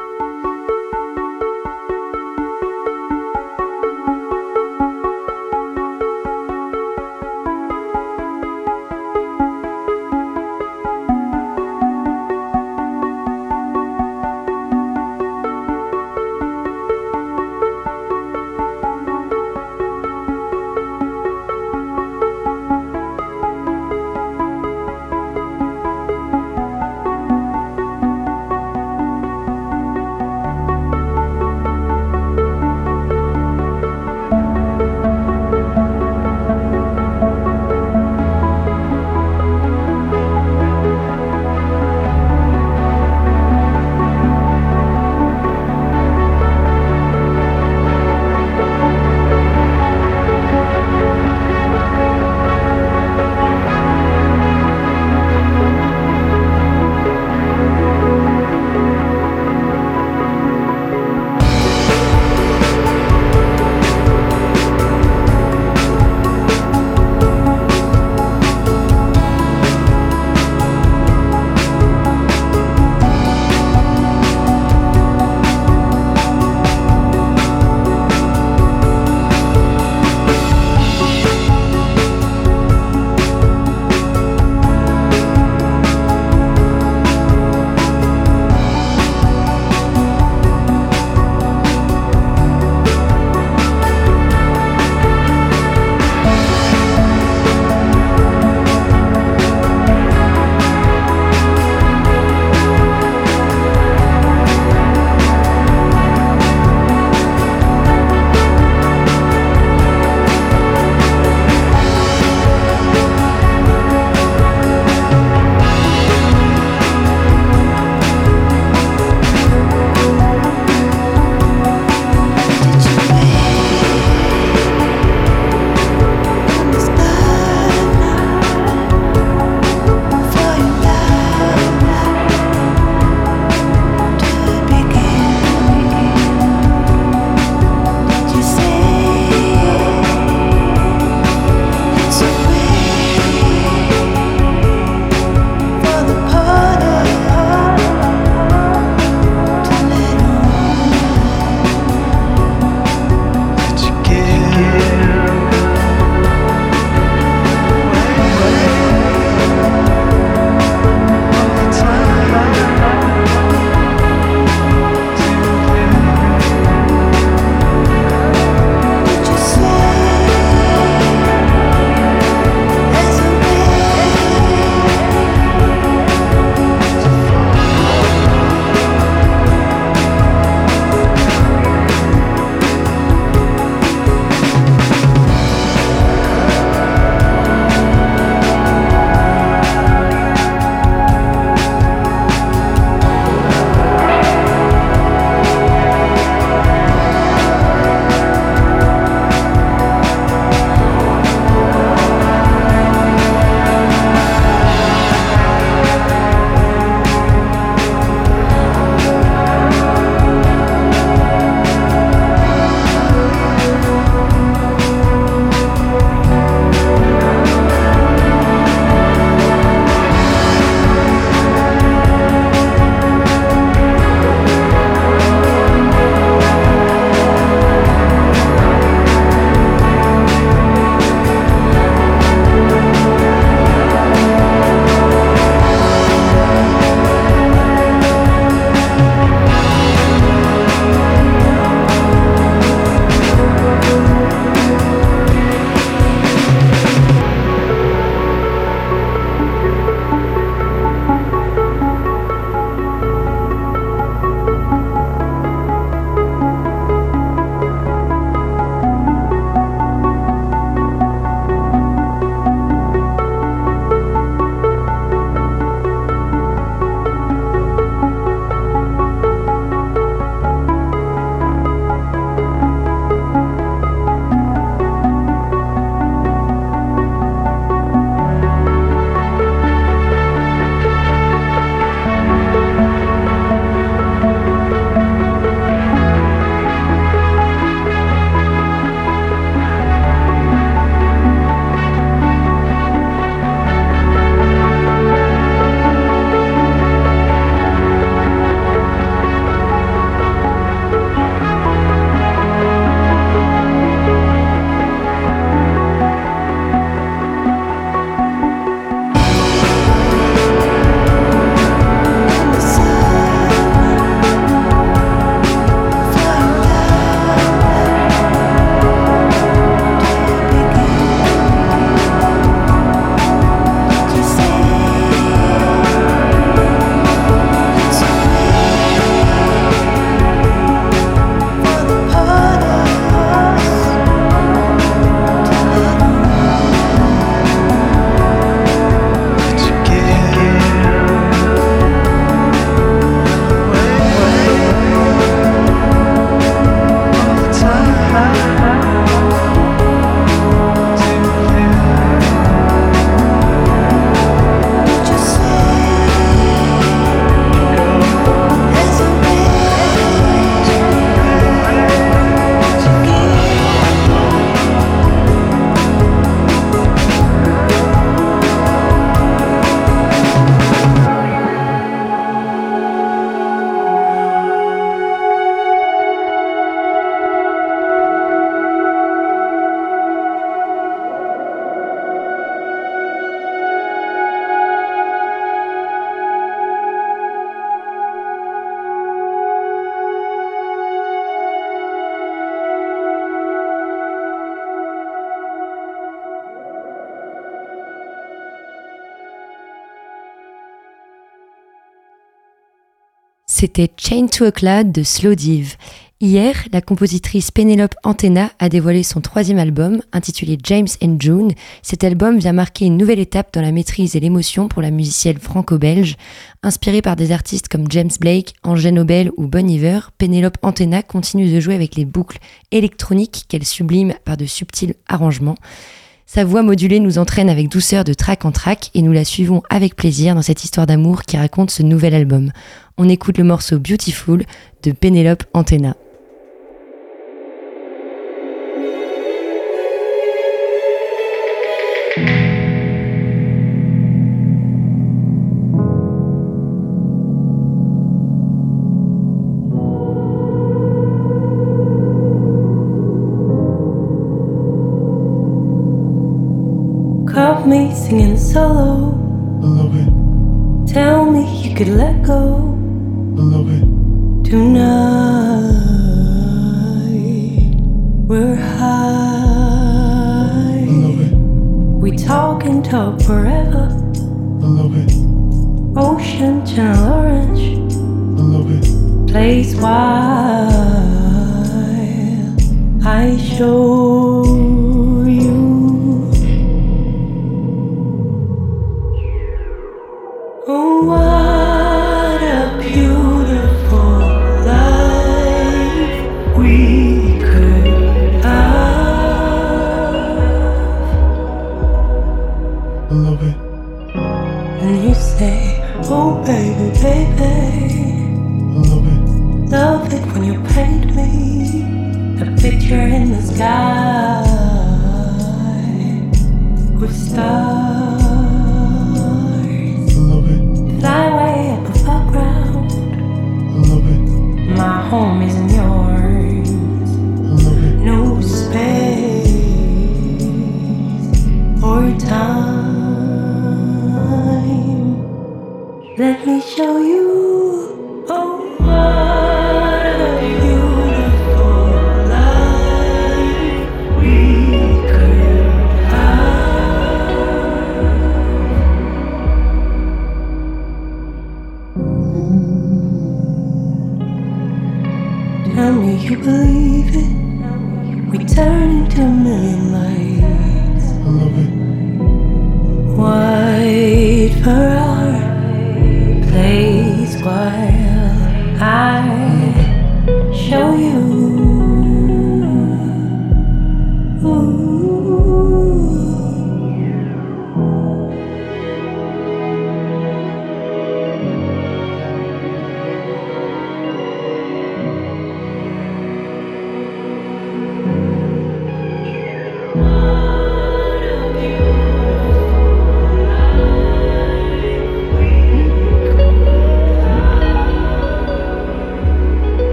C'était Chain to a Cloud de Slow. Hier, la compositrice Penelope Antena a dévoilé son troisième album, intitulé James and June. Cet album vient marquer une nouvelle étape dans la maîtrise et l'émotion pour la musicienne franco-belge. Inspirée par des artistes comme James Blake, Angèle Nobel ou Bon Iver, Penelope Antena continue de jouer avec les boucles électroniques qu'elle sublime par de subtils arrangements. Sa voix modulée nous entraîne avec douceur de track en track et nous la suivons avec plaisir dans cette histoire d'amour qui raconte ce nouvel album. On écoute le morceau Beautiful de Penelope Antena. Solo. I love it, Tell me you could let go I love it, tonight. We're high. I love it, We talk and talk forever. I love it, Ocean, channel orange, I love it, place wild. I show And you say, Oh, baby, baby. Love it, Love it when you paint me a picture in the sky with stars. Love it, Fly way up above ground. Love it, My home isn't yours. Love it, No space or time. Let me show you.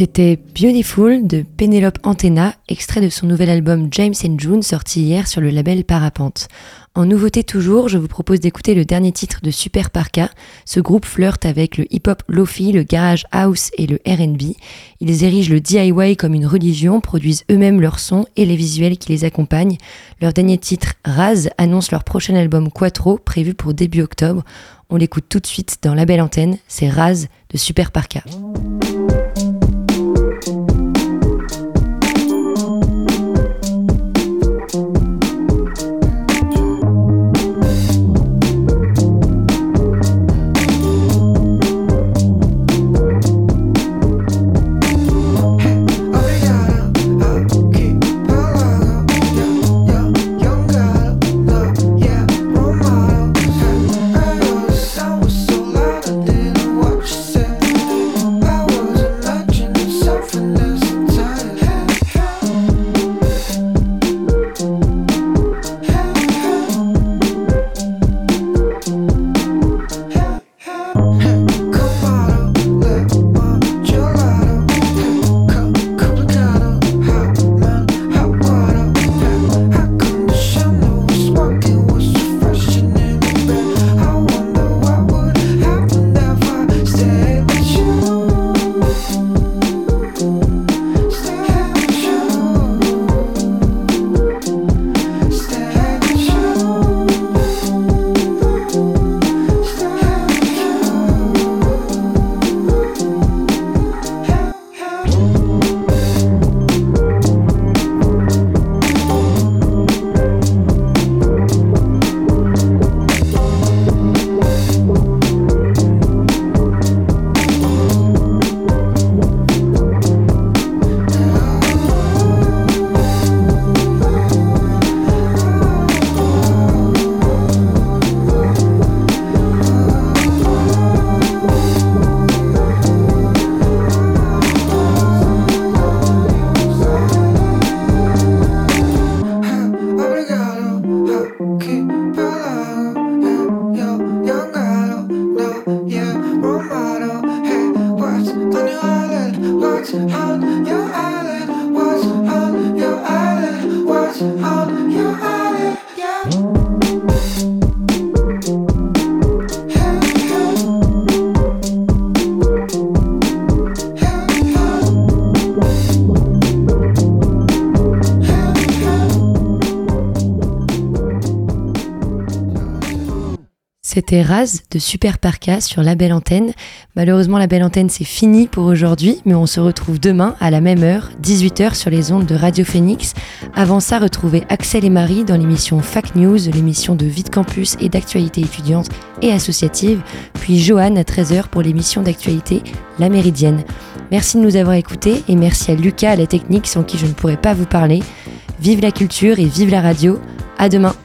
C'était Beautiful de Penelope Antena, extrait de son nouvel album James and June sorti hier sur le label Parapente. En nouveauté toujours, je vous propose d'écouter le dernier titre de Super Parka. Ce groupe flirte avec le hip-hop lofi, le garage house et le R&B. Ils érigent le DIY comme une religion, produisent eux-mêmes leurs sons et les visuels qui les accompagnent. Leur dernier titre, Raz, annonce leur prochain album Quattro, prévu pour début octobre. On l'écoute tout de suite dans la belle antenne, c'est Raz de Super Parka. C'était de Super Parka sur La Belle Antenne. Malheureusement, La Belle Antenne, c'est fini pour aujourd'hui, mais on se retrouve demain à la même heure, 18h sur les ondes de Radio Phoenix. Avant ça, retrouvez Axel et Marie dans l'émission Fac News, l'émission de Vite Campus et d'actualité étudiante et associative, puis Johan à 13h pour l'émission d'actualité La Méridienne. Merci de nous avoir écoutés et merci à Lucas à la technique sans qui je ne pourrais pas vous parler. Vive la culture et vive la radio. À demain.